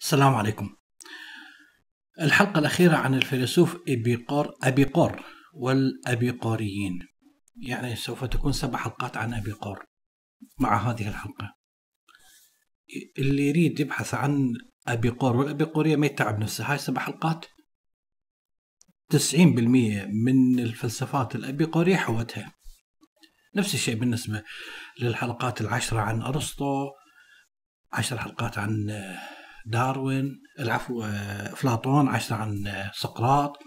السلام عليكم. الحلقة الأخيرة عن الفيلسوف إبيقور أبيقور والأبيقوريين. يعني سوف تكون سبع حلقات عن أبيقور مع هذه الحلقة. اللي يريد يبحث عن أبيقور والأبيقورية ما يتعب نفسه هاي سبع حلقات 90% من الفلسفات الأبيقورية حوتها. نفس الشيء بالنسبة للحلقات العشرة عن أرسطو عشر حلقات عن داروين العفو افلاطون عشرة عن سقراط.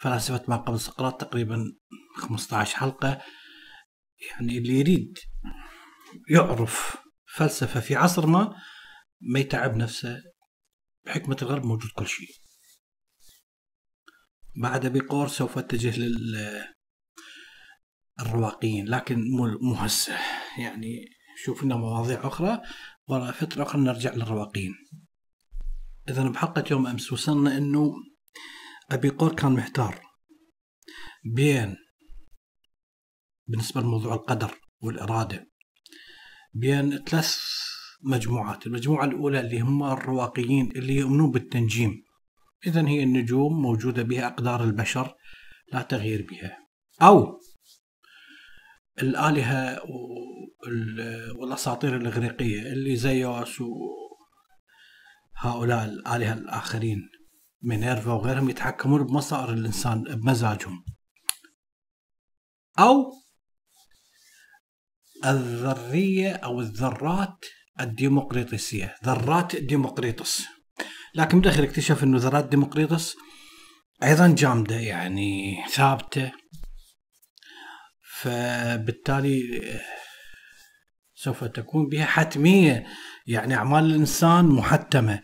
فلاسفة ما قبل سقراط تقريبا 15 حلقة. يعني اللي يريد يعرف فلسفة في عصر ما ما يتعب نفسه بحكمة الغرب موجود كل شيء. بعد بقور سوف اتجه لل الرواقيين لكن مو هسه. يعني شوف لنا مواضيع أخرى. وراء فترة أخرى نرجع للرواقيين. إذا بحلقة يوم أمس وصلنا أنه أبي قور كان محتار بين بالنسبة لموضوع القدر والإرادة بين ثلاث مجموعات المجموعة الأولى اللي هم الرواقيين اللي يؤمنون بالتنجيم. إذا هي النجوم موجودة بها أقدار البشر لا تغيير بها. أو الآلهة والأساطير الإغريقية اللي زيوس هؤلاء الآلهة الآخرين مينيرفا وغيرهم يتحكمون بمصائر الإنسان بمزاجهم. أو الذرية أو الذرات الديمقريطسية ذرات ديمقريطس. لكن بداخل اكتشف أنه ذرات ديمقريطس أيضا جامدة يعني ثابتة. فبالتالي سوف تكون بها حتمية. يعني أعمال الإنسان محتمة.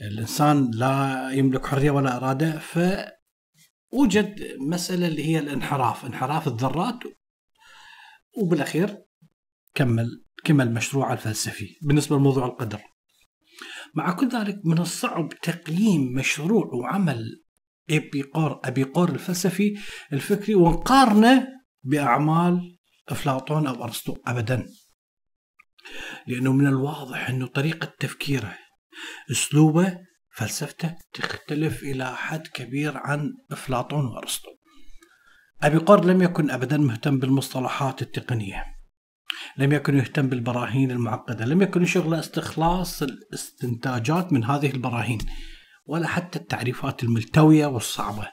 الإنسان لا يملك حرية ولا إرادة فوجد مسألة اللي هي الانحراف. انحراف الذرات وبالأخير كمل كمل مشروع الفلسفي بالنسبة لموضوع القدر. مع كل ذلك من الصعب تقييم مشروع وعمل ابيقور ابيقور الفلسفي الفكري ونقارنه بأعمال أفلاطون أو أرسطو ابدا. لأنه من الواضح أنه طريقة تفكيره أسلوبه فلسفته تختلف إلى حد كبير عن أفلاطون وأرسطو. أبي قر لم يكن أبدا مهتم بالمصطلحات التقنية لم يكن يهتم بالبراهين المعقدة لم يكن شغله استخلاص الاستنتاجات من هذه البراهين ولا حتى التعريفات الملتوية والصعبة.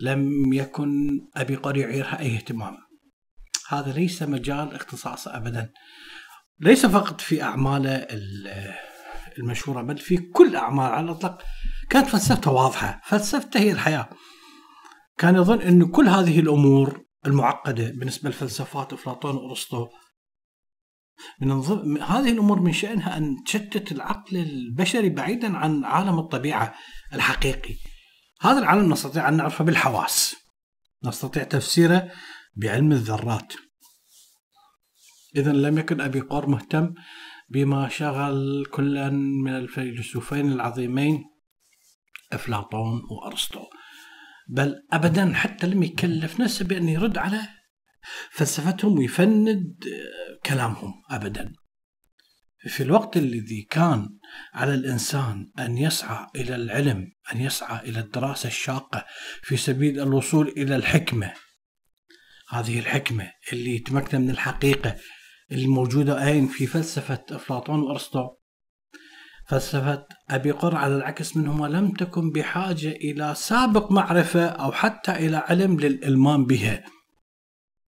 لم يكن أبي قر يعيرها أي اهتمام. هذا ليس مجال اختصاصه أبدا. ليس فقط في أعماله المشهورة بل في كل أعمال على الإطلاق. كانت فلسفته واضحة فلسفته هي الحياة. كان يظن أن كل هذه الأمور المعقدة بالنسبة لفلسفات أفلاطون وأرسطو من. هذه الأمور من شأنها أن تشتت العقل البشري بعيدا عن عالم الطبيعة الحقيقي. هذا العالم نستطيع أن نعرفه بالحواس. نستطيع تفسيره بعلم الذرات. إذا لم يكن أبي قور مهتم بما شغل كلا من الفيلسوفين العظيمين أفلاطون وأرسطو بل أبدا حتى لم يكلف نفسه بأن يرد على فلسفتهم ويفند كلامهم أبدا. في الوقت الذي كان على الإنسان أن يسعى إلى العلم أن يسعى إلى الدراسة الشاقة في سبيل الوصول إلى الحكمة هذه الحكمة اللي يتمكن من الحقيقة الموجودة أين في فلسفة أفلاطون وأرسطو. فلسفة أبي قر على العكس منهما لم تكن بحاجة إلى سابق معرفة أو حتى إلى علم للإلمام بها.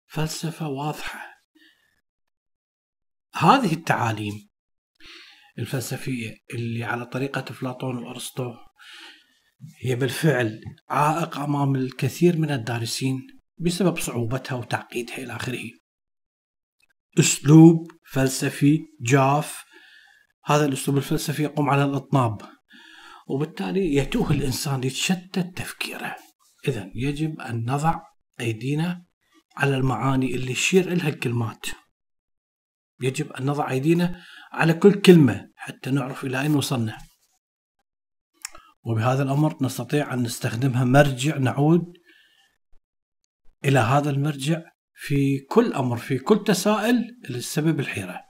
فلسفة واضحة. هذه التعاليم الفلسفية اللي على طريقة أفلاطون وأرسطو هي بالفعل عائق أمام الكثير من الدارسين بسبب صعوبتها وتعقيدها إلى آخره. أسلوب فلسفي جاف. هذا الأسلوب الفلسفي يقوم على الأطناب وبالتالي يتوه الإنسان يتشتت تفكيره. اذا يجب أن نضع أيدينا على المعاني اللي يشير لها الكلمات. يجب أن نضع أيدينا على كل كلمة حتى نعرف إلى أين وصلنا. وبهذا الأمر نستطيع أن نستخدمها مرجع نعود إلى هذا المرجع في كل أمر في كل تساؤل لسبب الحيرة.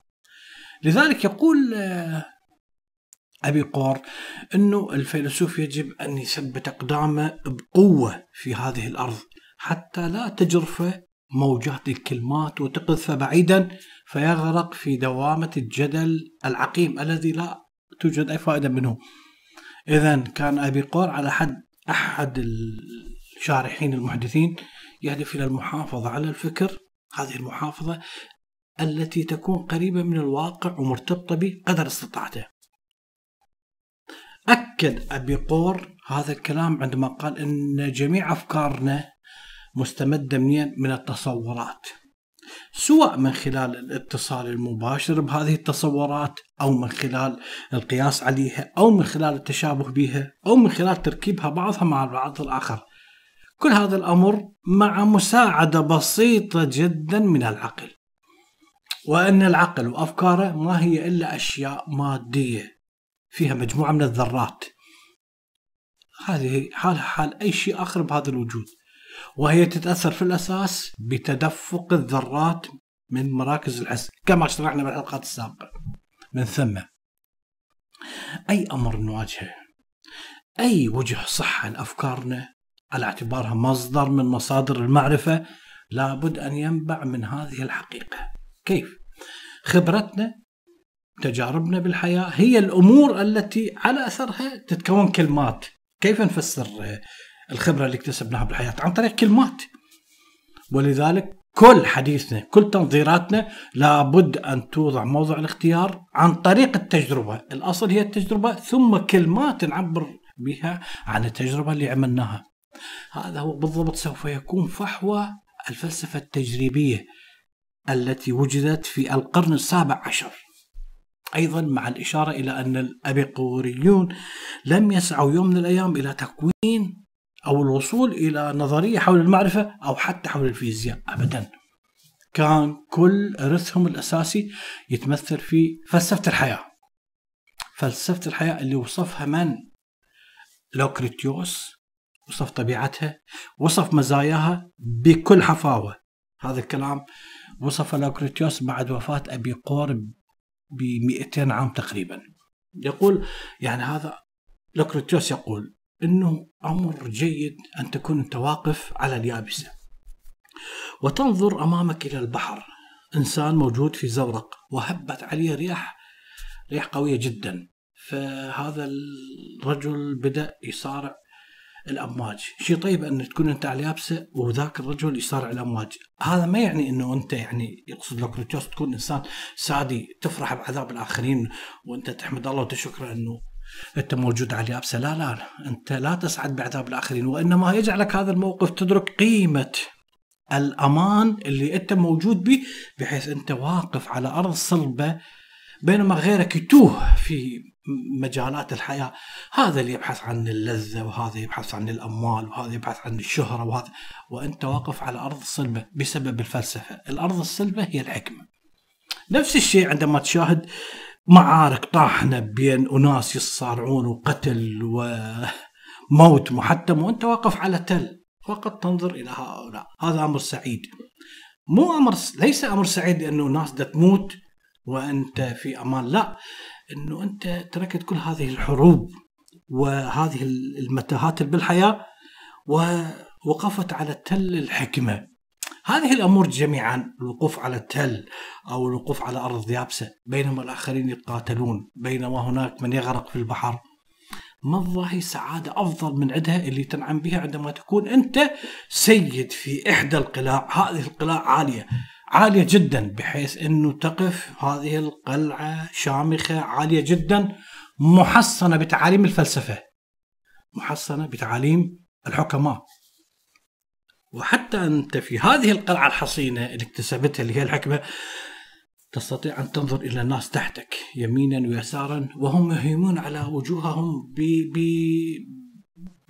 لذلك يقول آه، أبي قور أنه الفيلسوف يجب أن يثبت أقدامه بقوة في هذه الأرض حتى لا تجرفه موجات الكلمات وتقذف بعيدا فيغرق في دوامة الجدل العقيم الذي لا توجد أي فائدة منه إذا كان أبي قور على حد أحد الشارحين المحدثين يهدف إلى المحافظة على الفكر. هذه المحافظة التي تكون قريبة من الواقع ومرتبطة به قدر استطاعته. أكد أبي قور هذا الكلام عندما قال أن جميع أفكارنا مستمدة من التصورات. سواء من خلال الاتصال المباشر بهذه التصورات أو من خلال القياس عليها أو من خلال التشابه بها أو من خلال تركيبها بعضها مع البعض الآخر. كل هذا الأمر مع مساعدة بسيطة جدا من العقل. وأن العقل وأفكاره ما هي إلا أشياء مادية فيها مجموعة من الذرات. هذه حالها حال أي شيء آخر بهذا الوجود. وهي تتأثر في الأساس بتدفق الذرات من مراكز الحس كما شرحنا بالحلقات السابقة. من ثم أي أمر نواجهه؟ أي وجه صحة لأفكارنا على اعتبارها مصدر من مصادر المعرفة لابد أن ينبع من هذه الحقيقة. كيف؟ خبرتنا تجاربنا بالحياة هي الأمور التي على أثرها تتكون كلمات. كيف نفسر الخبرة اللي اكتسبناها بالحياة؟ عن طريق كلمات. ولذلك كل حديثنا كل تنظيراتنا لابد أن توضع موضع الاختيار عن طريق التجربة. الأصل هي التجربة ثم كلمات نعبر بها عن التجربة اللي عملناها. هذا هو بالضبط سوف يكون فحوى الفلسفة التجريبية التي وجدت في القرن السابع عشر. أيضا مع الإشارة إلى أن الأبيقوريون لم يسعوا يوم من الأيام إلى تكوين أو الوصول إلى نظرية حول المعرفة أو حتى حول الفيزياء أبدا. كان كل إرثهم الأساسي يتمثل في فلسفة الحياة. فلسفة الحياة اللي وصفها من؟ لوكريتيوس وصف طبيعتها وصف مزاياها بكل حفاوة. هذا الكلام وصف لوكريتيوس بعد وفاة أبيقور ب 200 عام تقريبا. يقول يعني هذا لوكريتيوس يقول إنه أمر جيد أن تكون أنت واقف على اليابسة. وتنظر أمامك إلى البحر. إنسان موجود في زورق وهبت عليه رياح رياح قوية جدا. فهذا الرجل بدأ يصارع الأمواج. شيء طيب أن تكون أنت على اليابسه وذاك الرجل يصارع الأمواج. هذا ما يعني أنه أنت يعني يقصد لك تكون إنسان سادي تفرح بعذاب الآخرين وأنت تحمد الله وتشكره أنه أنت موجود على اليابسه لا لا. أنت لا تسعد بعذاب الآخرين وإنما يجعلك هذا الموقف تدرك قيمة الأمان اللي أنت موجود به بحيث أنت واقف على أرض صلبة بينما غيرك يتوه في مجالات الحياة. هذا اللي يبحث عن اللذة وهذا يبحث عن الأموال وهذا يبحث عن الشهرة وهذا وأنت واقف على أرض صلبة بسبب الفلسفة. الأرض الصلبة هي الحكمة. نفس الشيء عندما تشاهد معارك طاحنة بين أناس يصارعون وقتل وموت محتم وأنت واقف على تل فقط تنظر إلى هؤلاء. هذا أمر سعيد. مو أمر ليس أمر سعيد أنه ناس تموت وأنت في أمان. لا. أنه أنت تركت كل هذه الحروب وهذه المتاهات بالحياة ووقفت على تل الحكمة. هذه الأمور جميعا الوقوف على التل أو الوقوف على أرض يابسة بينما الآخرين يتقاتلون بينما هناك من يغرق في البحر. ما الظاهي سعادة أفضل من عندها اللي تنعم بها عندما تكون أنت سيد في إحدى القلاع هذه القلاع عالية. عالية جدا بحيث أنه تقف هذه القلعة شامخة عالية جدا محصنة بتعاليم الفلسفة. محصنة بتعاليم الحكماء. وحتى أنت في هذه القلعة الحصينة اللي اكتسبتها اللي هي الحكمة تستطيع أن تنظر إلى الناس تحتك يمينا ويسارا وهم يهيمون على وجوههم ب... ب...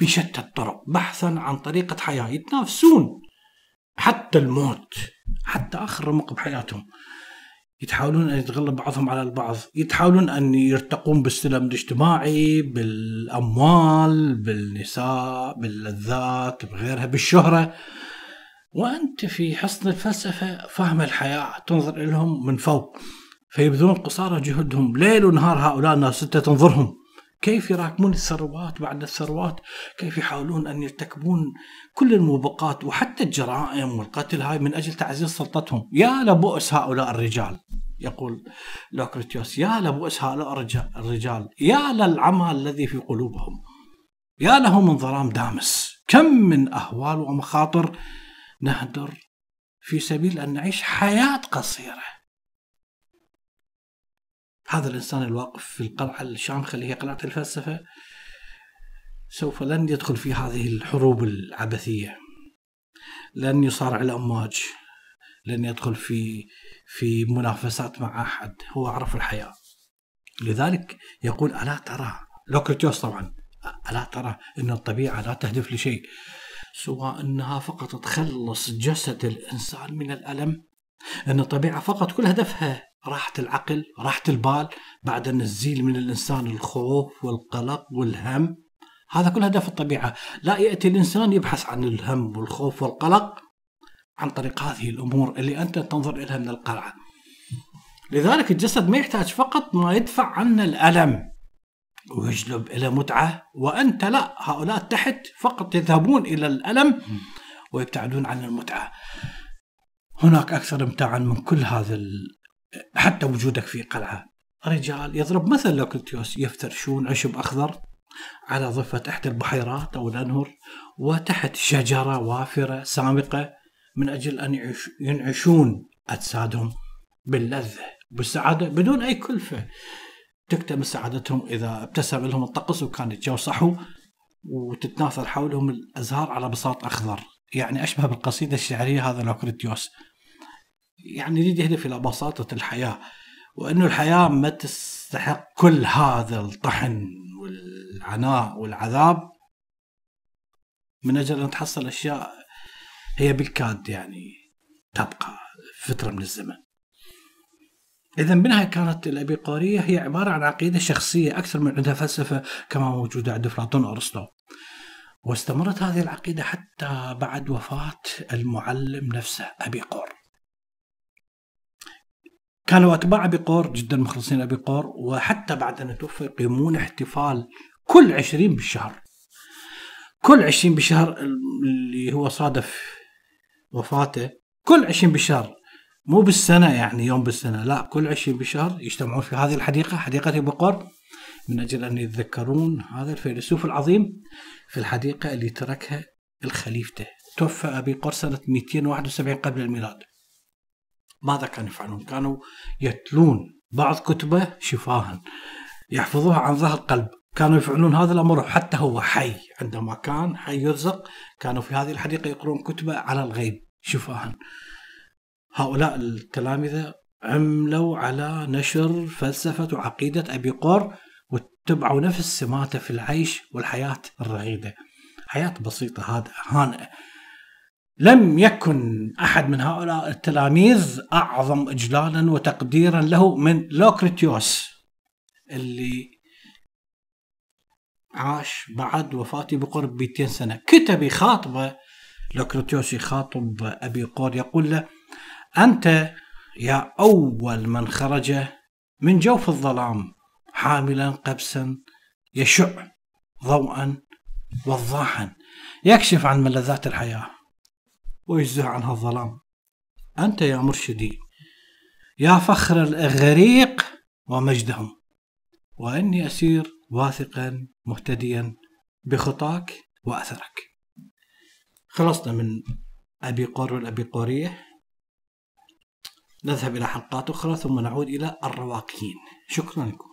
بشتى الطرق بحثا عن طريقة حياة. يتنافسون. حتى الموت حتى آخر رمق بحياتهم. يتحاولون أن يتغلب بعضهم على البعض. يتحاولون أن يرتقون بالسلم الاجتماعي بالأموال بالنساء باللذات بغيرها بالشهرة. وأنت في حصن الفلسفة فاهم الحياة تنظر لهم من فوق. فيبذلون قصارى جهدهم ليل ونهار هؤلاء الناس تنظرهم كيف يراكمون الثروات بعد الثروات؟ كيف يحاولون أن يرتكبون كل الموبقات وحتى الجرائم والقتل؟ هاي من أجل تعزيز سلطتهم. يا لبؤس هؤلاء الرجال يقول لوكريتيوس يا لبؤس هؤلاء الرجال يا للعمى الذي في قلوبهم يا له من ظلام دامس. كم من أهوال ومخاطر نهدر في سبيل أن نعيش حياة قصيرة. هذا الإنسان الواقف في القلعة الشامخة اللي هي قلعة الفلسفة سوف لن يدخل في هذه الحروب العبثية. لن يصارع الأمواج لن يدخل في في منافسات مع أحد. هو عرف الحياة. لذلك يقول ألا ترى؟ لوكريتيوس طبعا. ألا ترى؟ أن الطبيعة لا تهدف لشيء. سوى أنها فقط تخلص جسد الإنسان من الألم. أن الطبيعة فقط كل هدفها راحة العقل راحة البال بعد أن نزيل من الإنسان الخوف والقلق والهم. هذا كل هدف الطبيعة. لا يأتي الإنسان يبحث عن الهم والخوف والقلق عن طريق هذه الأمور اللي أنت تنظر إليها من القلعة. لذلك الجسد ما يحتاج فقط ما يدفع عنا الألم. ويجلب إلى متعة. وأنت لا هؤلاء تحت فقط يذهبون إلى الألم ويبتعدون عن المتعة. هناك أكثر امتاعا من كل هذا. حتى وجودك في قلعة. رجال يضرب مثل لوكلتيوس يفترشون عشب أخضر على ضفة تحت البحيرات أو الأنهر وتحت شجرة وافرة سامقة من أجل أن ينعشون أجسادهم باللذة بالسعادة بدون أي كلفة. تكتمل سعادتهم إذا ابتسم لهم الطقس وكان الجو صحو وتتناثر حولهم الأزهار على بساط أخضر. يعني أشبه بالقصيدة الشعرية هذا لوكريتيوس يعني يريد يهدف إلى بساطة الحياة وأنه الحياة ما تستحق كل هذا الطحن والعناء والعذاب. من أجل أن تحصل أشياء هي بالكاد يعني تبقى فترة من الزمن. إذا منها كانت الأبيقورية هي عبارة عن عقيدة شخصية أكثر من عندها فلسفة كما موجودة عند أفلاطون وأرسطو واستمرت هذه العقيدة حتى بعد وفاة المعلم نفسه أبيقور كانوا أتباع أبيقور جدا مخلصين أبيقور وحتى بعد أن توفى يقيمون احتفال كل عشرين بالشهر. كل عشرين بالشهر اللي هو صادف وفاته كل عشرين بالشهر. مو بالسنة يعني يوم بالسنة لا كل عشرين بشهر يجتمعون في هذه الحديقة حديقة بقر من أجل أن يتذكرون هذا الفيلسوف العظيم في الحديقة اللي تركها الخليفته توفى أبي قر سنة 271 قبل الميلاد. ماذا كانوا يفعلون؟ كانوا يتلون بعض كتبه شفاها يحفظوها عن ظهر قلب. كانوا يفعلون هذا الأمر حتى هو حي. عندما كان حي يرزق كانوا في هذه الحديقة يقرون كتبه على الغيب شفاها. هؤلاء التلامذة عملوا على نشر فلسفة وعقيدة أبي قور واتبعوا نفس سماته في العيش والحياة الرغيدة. حياة بسيطة هذا هانئة لم يكن أحد من هؤلاء التلاميذ أعظم إجلالا وتقديرا له من لوكريتيوس اللي عاش بعد وفاته بقرب 200 سنة. كتب يخاطبه لوكريتيوس يخاطب أبي قور يقول له أنت يا أول من خرج من جوف الظلام حاملا قبسا يشع ضوءا وضاحا. يكشف عن ملذات الحياة. ويجزه عنها الظلام. أنت يا مرشدي يا فخر الإغريق ومجدهم وإني أسير واثقا مهتديا بخطاك وأثرك. خلصنا من أبي قور والأبيقورية نذهب إلى حلقات أخرى ثم نعود إلى الرواقيين. شكرا لكم.